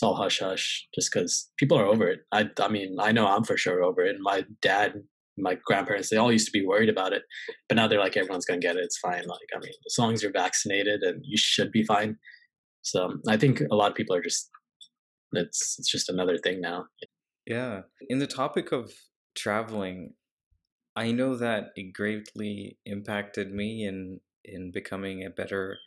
it's all hush hush just because people are over it. I, I mean, I know I'm for sure over it. My dad, my grandparents, they all used to be worried about it, but now they're like, everyone's gonna get it. It's fine. Like, I mean, as long as you're vaccinated and you should be fine. So I think a lot of people are just, it's it's just another thing now. Yeah. In the topic of traveling, I know that it greatly impacted me in in becoming a better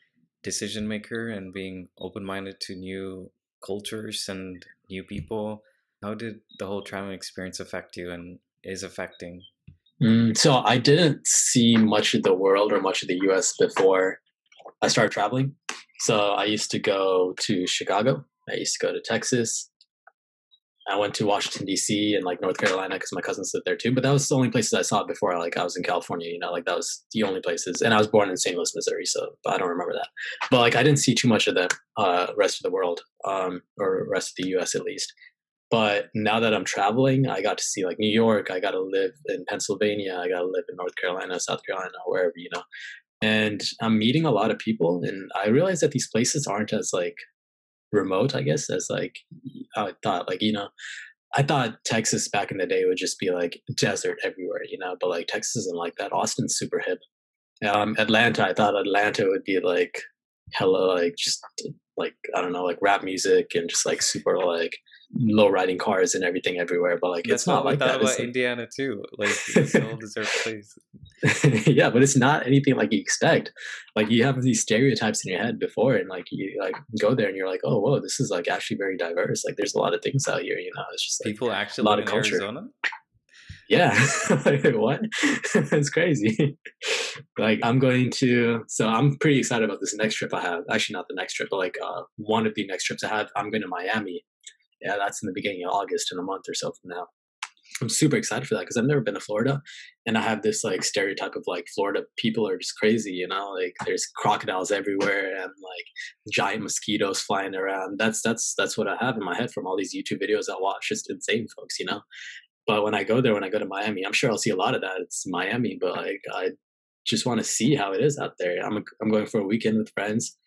decision maker and being open minded to new cultures and new people. How did the whole traveling experience affect you and is affecting? Mm, so I didn't see much of the world or much of the U.S. before I started traveling. So I used to go to Chicago. I used to go to Texas. I went to Washington D.C. and like North Carolina because my cousins lived there too. But that was the only places I saw before. Like I was in California, you know, like that was the only places. And I was born in St. Louis, Missouri, so I don't remember that. But like I didn't see too much of the uh, rest of the world, um, or rest of the U.S. at least. But now that I'm traveling, I got to see like New York. I got to live in Pennsylvania. I got to live in North Carolina, South Carolina, wherever you know. And I'm meeting a lot of people, and I realize that these places aren't as like remote, I guess, as like I thought. Like, you know, I thought Texas back in the day would just be like desert everywhere, you know, but like Texas isn't like that. Austin's super hip. Um, Atlanta, I thought Atlanta would be like hella like just like I don't know, like rap music and just like super like low riding cars and everything everywhere. But like That's it's not like that. About Indiana too, like it's deserved place. yeah, but it's not anything like you expect. Like you have these stereotypes in your head before, and like you like go there and you're like, oh, whoa, this is like actually very diverse. Like there's a lot of things out here. You know, it's just like, people actually a lot of culture. Arizona? Yeah, like, what? it's crazy. like I'm going to, so I'm pretty excited about this next trip I have. Actually, not the next trip, but like uh, one of the next trips I have. I'm going to Miami yeah, that's in the beginning of August in a month or so from now. I'm super excited for that because I've never been to Florida, and I have this like stereotype of like Florida people are just crazy, you know, like there's crocodiles everywhere and like giant mosquitoes flying around. That's that's that's what I have in my head from all these YouTube videos I watch. Just insane, folks, you know. But when I go there, when I go to Miami, I'm sure I'll see a lot of that. It's Miami, but like I just want to see how it is out there. I'm I'm going for a weekend with friends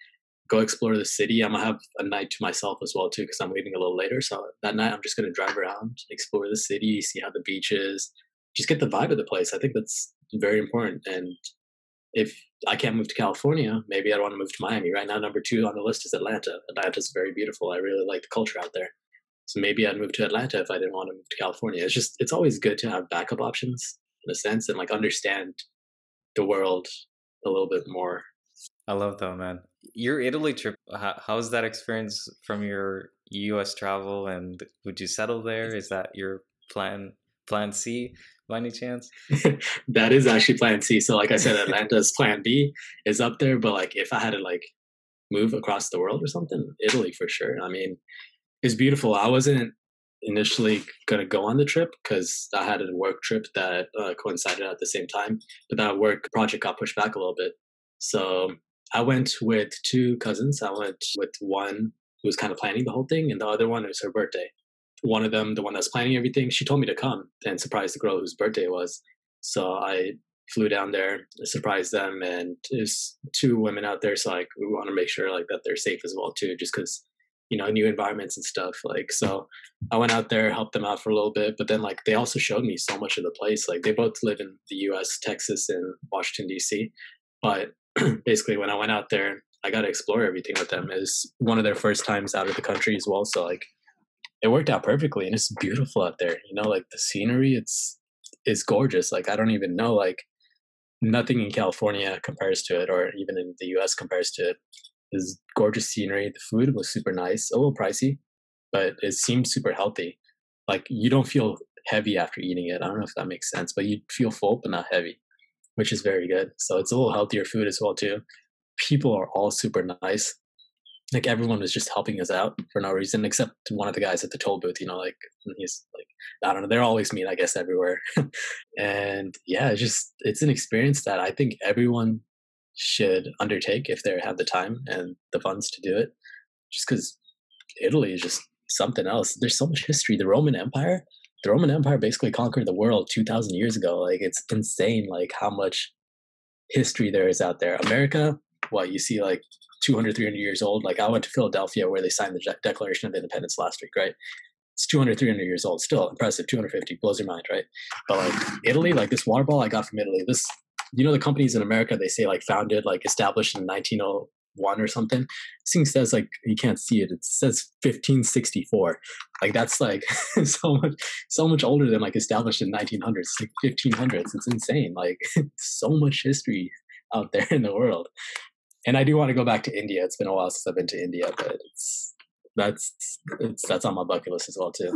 go explore the city. I'm gonna have a night to myself as well too, because I'm leaving a little later. So that night, I'm just gonna drive around, explore the city, see how the beach is, just get the vibe of the place. I think that's very important. And if I can't move to California, maybe I'd want to move to Miami. Right now, number two on the list is Atlanta. Atlanta's very beautiful. I really like the culture out there. So maybe I'd move to Atlanta if I didn't want to move to California. It's just it's always good to have backup options in a sense and like understand the world a little bit more. I love that, man. Your Italy trip, how, how's that experience from your US travel and would you settle there? Is that your plan plan C by any chance? that is actually plan C. So like I said, Atlanta's plan B is up there, but like if I had to like move across the world or something, Italy for sure. I mean, it's beautiful. I wasn't initially going to go on the trip because I had a work trip that uh, coincided at the same time, but that work project got pushed back a little bit. So I went with two cousins. I went with one who was kind of planning the whole thing, and the other one was her birthday. One of them, the one that's planning everything, she told me to come and surprise the girl whose birthday it was. So I flew down there, surprised them, and there's two women out there, so like we want to make sure like that they're safe as well too, just because you know new environments and stuff like so i went out there helped them out for a little bit but then like they also showed me so much of the place like they both live in the us texas and washington dc but basically when i went out there i got to explore everything with them is one of their first times out of the country as well so like it worked out perfectly and it's beautiful out there you know like the scenery it's is gorgeous like i don't even know like nothing in california compares to it or even in the us compares to it is gorgeous scenery. The food was super nice, a little pricey, but it seemed super healthy. Like you don't feel heavy after eating it. I don't know if that makes sense, but you feel full but not heavy, which is very good. So it's a little healthier food as well too. People are all super nice. Like everyone was just helping us out for no reason, except one of the guys at the toll booth. You know, like he's like I don't know. They're always mean, I guess, everywhere. and yeah, it's just it's an experience that I think everyone should undertake if they have the time and the funds to do it. Just because Italy is just something else. There's so much history. The Roman Empire, the Roman Empire basically conquered the world 2,000 years ago. Like it's insane, like how much history there is out there. America, what you see like 200, 300 years old. Like I went to Philadelphia where they signed the De- Declaration of Independence last week, right? It's 200, 300 years old. Still impressive. 250 blows your mind, right? But like Italy, like this water ball I got from Italy, this you know the companies in America they say like founded like established in oh 1901 or something. This thing says like you can't see it. It says 1564. Like that's like so much so much older than like established in 1900s, like 1500s. It's insane. Like so much history out there in the world. And I do want to go back to India. It's been a while since I've been to India, but it's that's it's that's on my bucket list as well too.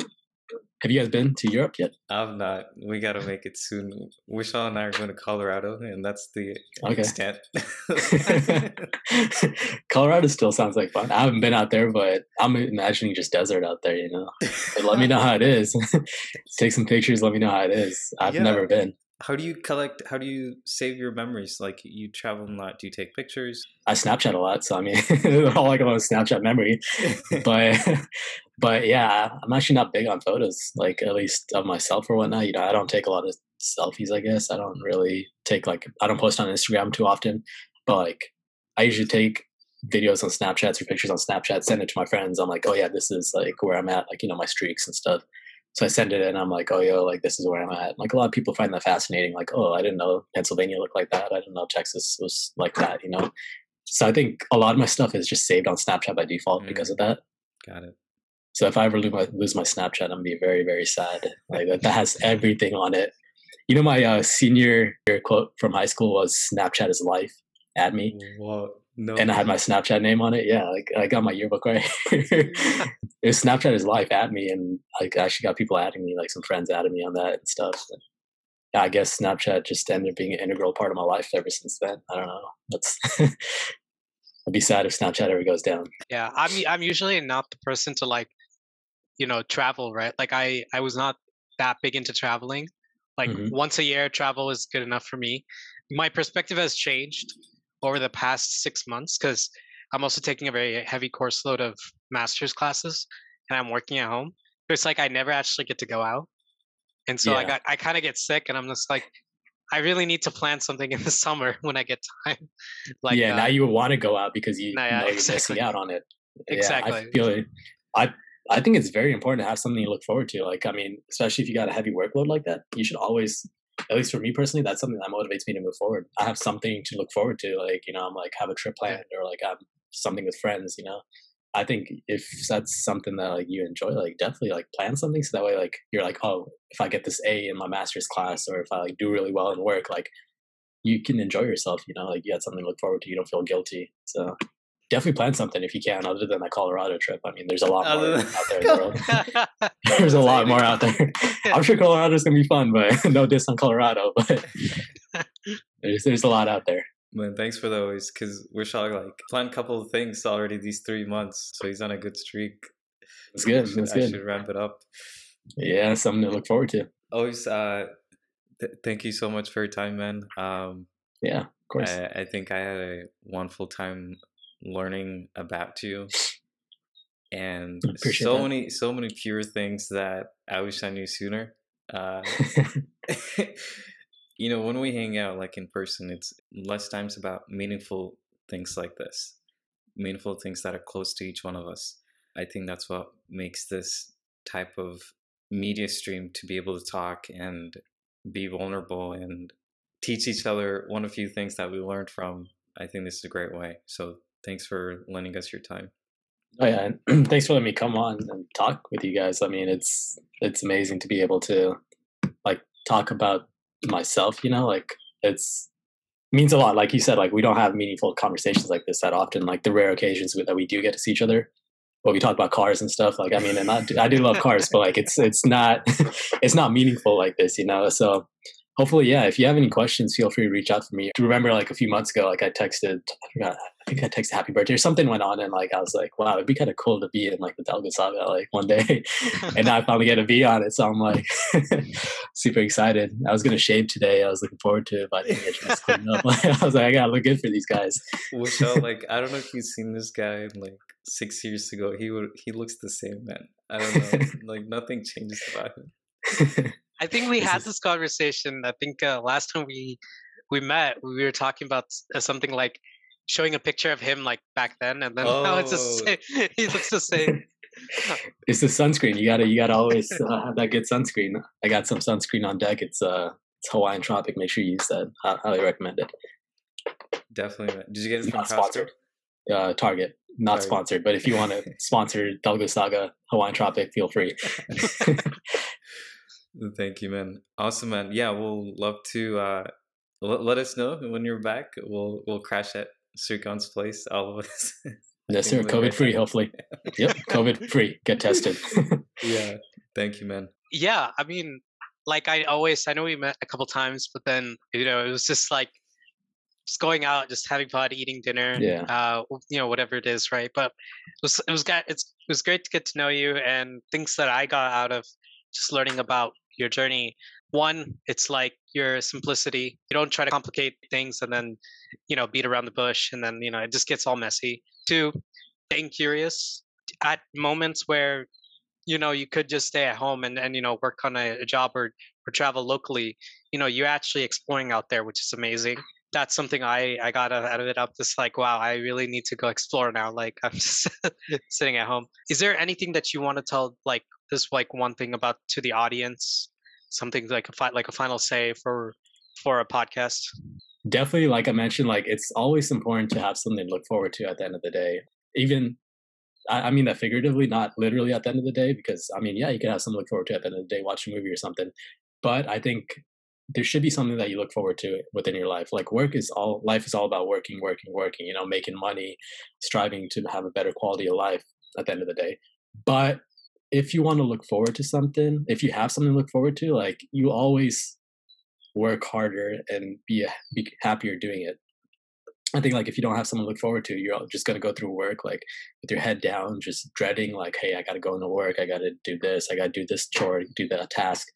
Have you guys been to Europe yet? I've not. We got to make it soon. Vishal and I are going to Colorado, and that's the okay. extent. Colorado still sounds like fun. I haven't been out there, but I'm imagining just desert out there. You know, but let me know how it is. Take some pictures. Let me know how it is. I've yeah. never been. How do you collect? How do you save your memories? Like you travel a lot. Do you take pictures? I Snapchat a lot, so I mean, all like a Snapchat memory. but but yeah, I'm actually not big on photos, like at least of myself or whatnot. You know, I don't take a lot of selfies. I guess I don't really take like I don't post on Instagram too often, but like I usually take videos on Snapchats or pictures on Snapchat, send it to my friends. I'm like, oh yeah, this is like where I'm at, like you know my streaks and stuff. So I send it in. I'm like, oh, yo, like this is where I'm at. Like a lot of people find that fascinating. Like, oh, I didn't know Pennsylvania looked like that. I didn't know Texas was like that. You know. So I think a lot of my stuff is just saved on Snapchat by default mm. because of that. Got it. So if I ever lose my, lose my Snapchat, I'm gonna be very very sad. Like that, that has everything on it. You know, my uh, senior quote from high school was "Snapchat is life." Add me. Whoa. No. And I had my Snapchat name on it. Yeah, like I got my yearbook right. If Snapchat is life at me, and like I actually got people adding me, like some friends adding me on that and stuff. And, yeah, I guess Snapchat just ended up being an integral part of my life ever since then. I don't know. That's I'd be sad if Snapchat ever goes down. Yeah, I'm I'm usually not the person to like, you know, travel. Right? Like I I was not that big into traveling. Like mm-hmm. once a year, travel is good enough for me. My perspective has changed over the past six months because I'm also taking a very heavy course load of master's classes and I'm working at home. It's like I never actually get to go out. And so yeah. I got I kind of get sick and I'm just like I really need to plan something in the summer when I get time. like Yeah, uh, now you would want to go out because you nah, yeah, know exactly. you're missing out on it. Exactly. Yeah, I feel it. I I think it's very important to have something you look forward to. Like I mean, especially if you got a heavy workload like that, you should always at least for me personally, that's something that motivates me to move forward. I have something to look forward to. Like, you know, I'm like have a trip planned or like I'm something with friends, you know. I think if that's something that like you enjoy, like definitely like plan something so that way like you're like, oh, if I get this A in my master's class or if I like do really well in work, like you can enjoy yourself, you know, like you had something to look forward to, you don't feel guilty. So definitely plan something if you can, other than that Colorado trip. I mean, there's a lot more out there in the world. there's a lot more out there. I'm sure Colorado's gonna be fun, but no diss on Colorado, but there's there's a lot out there. Man, thanks for those because Vishal like planned a couple of things already these three months, so he's on a good streak. It's good. It's good. I should ramp it up. Yeah, something to look forward to. Always, uh, th- thank you so much for your time, man. Um, yeah, of course. I, I think I had a wonderful time learning about you, and so that. many, so many pure things that I wish I knew sooner. Uh, you know, when we hang out like in person, it's less times about meaningful things like this, meaningful things that are close to each one of us. I think that's what makes this type of media stream to be able to talk and be vulnerable and teach each other one of few things that we learned from. I think this is a great way. So thanks for lending us your time. Oh yeah, and thanks for letting me come on and talk with you guys. I mean, it's it's amazing to be able to like talk about myself, you know, like it's means a lot. Like you said, like we don't have meaningful conversations like this that often. Like the rare occasions that we do get to see each other, but we talk about cars and stuff. Like I mean, and I, I do love cars, but like it's it's not it's not meaningful like this, you know. So hopefully, yeah. If you have any questions, feel free to reach out to me. Remember, like a few months ago, like I texted, think I texted happy birthday or something went on, and like I was like, wow, it'd be kind of cool to be in like the Telga Saga like one day, and now I finally get to be on it, so I'm like super excited. I was gonna shave today. I was looking forward to it, but I didn't get dressed clean up. I was like, I gotta look good for these guys. Vishal, like I don't know if you've seen this guy like six years ago. He would he looks the same, man. I don't know, like nothing changes about him. I think we had this conversation. I think uh, last time we we met, we were talking about uh, something like showing a picture of him like back then, and then oh. now it's the oh. same. he looks the same. it's the sunscreen. You gotta you gotta always uh, have that good sunscreen. I got some sunscreen on deck. It's uh it's Hawaiian Tropic. Make sure you use that. I highly recommend it. Definitely. Did you get it from sponsored? Uh, Target. Not Target. sponsored, but if you want to sponsor Telga Saga Hawaiian Tropic, feel free. Thank you, man. Awesome, man. Yeah, we'll love to uh, let, let us know when you're back. We'll we'll crash at Srikanth's place, all of us. yes, sir. COVID free, hopefully. yep, COVID free. Get tested. yeah. Thank you, man. Yeah, I mean, like I always, I know we met a couple times, but then you know, it was just like just going out, just having fun, eating dinner, yeah, uh, you know, whatever it is, right? But it was it was got it's it was great to get to know you and things that I got out of just learning about your journey one it's like your simplicity you don't try to complicate things and then you know beat around the bush and then you know it just gets all messy two being curious at moments where you know you could just stay at home and, and you know work on a, a job or, or travel locally you know you're actually exploring out there which is amazing that's something I I got out of it. I'm just like, wow, I really need to go explore now. Like I'm just sitting at home. Is there anything that you want to tell like this like one thing about to the audience something like a fi- like a final say for for a podcast? Definitely like i mentioned like it's always important to have something to look forward to at the end of the day. Even I, I mean that figuratively not literally at the end of the day because i mean yeah you can have something to look forward to at the end of the day watch a movie or something but i think there should be something that you look forward to within your life. Like work is all life is all about working working working you know making money striving to have a better quality of life at the end of the day but if you want to look forward to something, if you have something to look forward to, like you always work harder and be be happier doing it. I think like if you don't have someone to look forward to, you're just gonna go through work like with your head down, just dreading like, hey, I gotta go into work, I gotta do this, I gotta do this chore, do that task.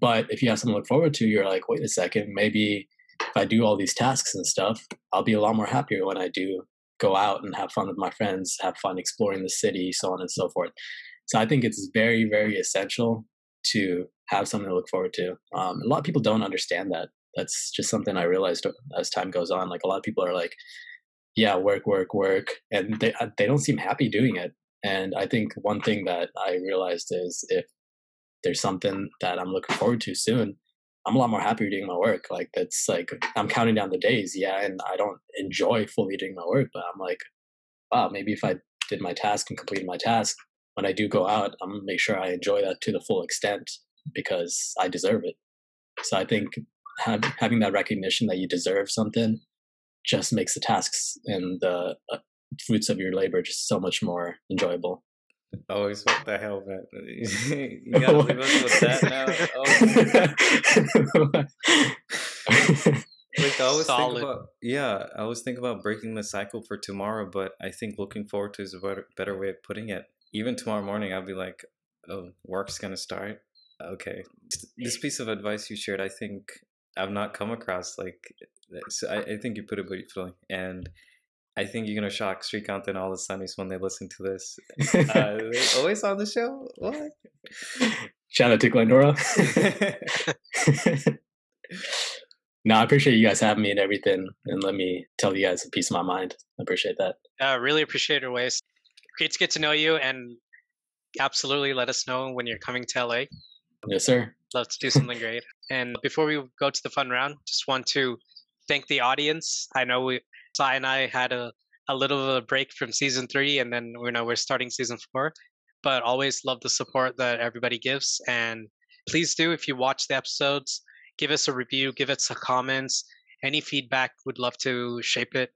But if you have something to look forward to, you're like, wait a second, maybe if I do all these tasks and stuff, I'll be a lot more happier when I do go out and have fun with my friends, have fun exploring the city, so on and so forth. So I think it's very, very essential to have something to look forward to. Um, a lot of people don't understand that. That's just something I realized as time goes on. Like a lot of people are like, "Yeah, work, work, work," and they uh, they don't seem happy doing it. And I think one thing that I realized is if there's something that I'm looking forward to soon, I'm a lot more happier doing my work. Like that's like I'm counting down the days, yeah, and I don't enjoy fully doing my work, but I'm like, wow, maybe if I did my task and completed my task, when I do go out, I'm gonna make sure I enjoy that to the full extent because I deserve it. So I think have, having that recognition that you deserve something just makes the tasks and the uh, fruits of your labor just so much more enjoyable. Always, what the hell, man? you gotta leave us with that now. Oh. like I always Solid. think about, yeah, I always think about breaking the cycle for tomorrow, but I think looking forward to is a better, better way of putting it. Even tomorrow morning, I'll be like, oh, work's gonna start. Okay, this piece of advice you shared, I think I've not come across like. So I, I think you put it beautifully, and I think you're gonna shock Srikanth and all the Sunnies when they listen to this. Uh, always on the show. What? Shout out to Glendora. no, I appreciate you guys having me and everything, and let me tell you guys a piece of my mind. I appreciate that. Uh, really appreciate your Ways. Great to get to know you, and absolutely let us know when you're coming to LA. Yes, sir. Love to do something great. And before we go to the fun round, just want to thank the audience. I know we Sai and I had a, a little of a break from season three, and then you know we're starting season four. But always love the support that everybody gives, and please do if you watch the episodes, give us a review, give us some comments, any feedback. Would love to shape it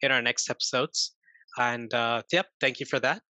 in our next episodes. And uh, yep, thank you for that.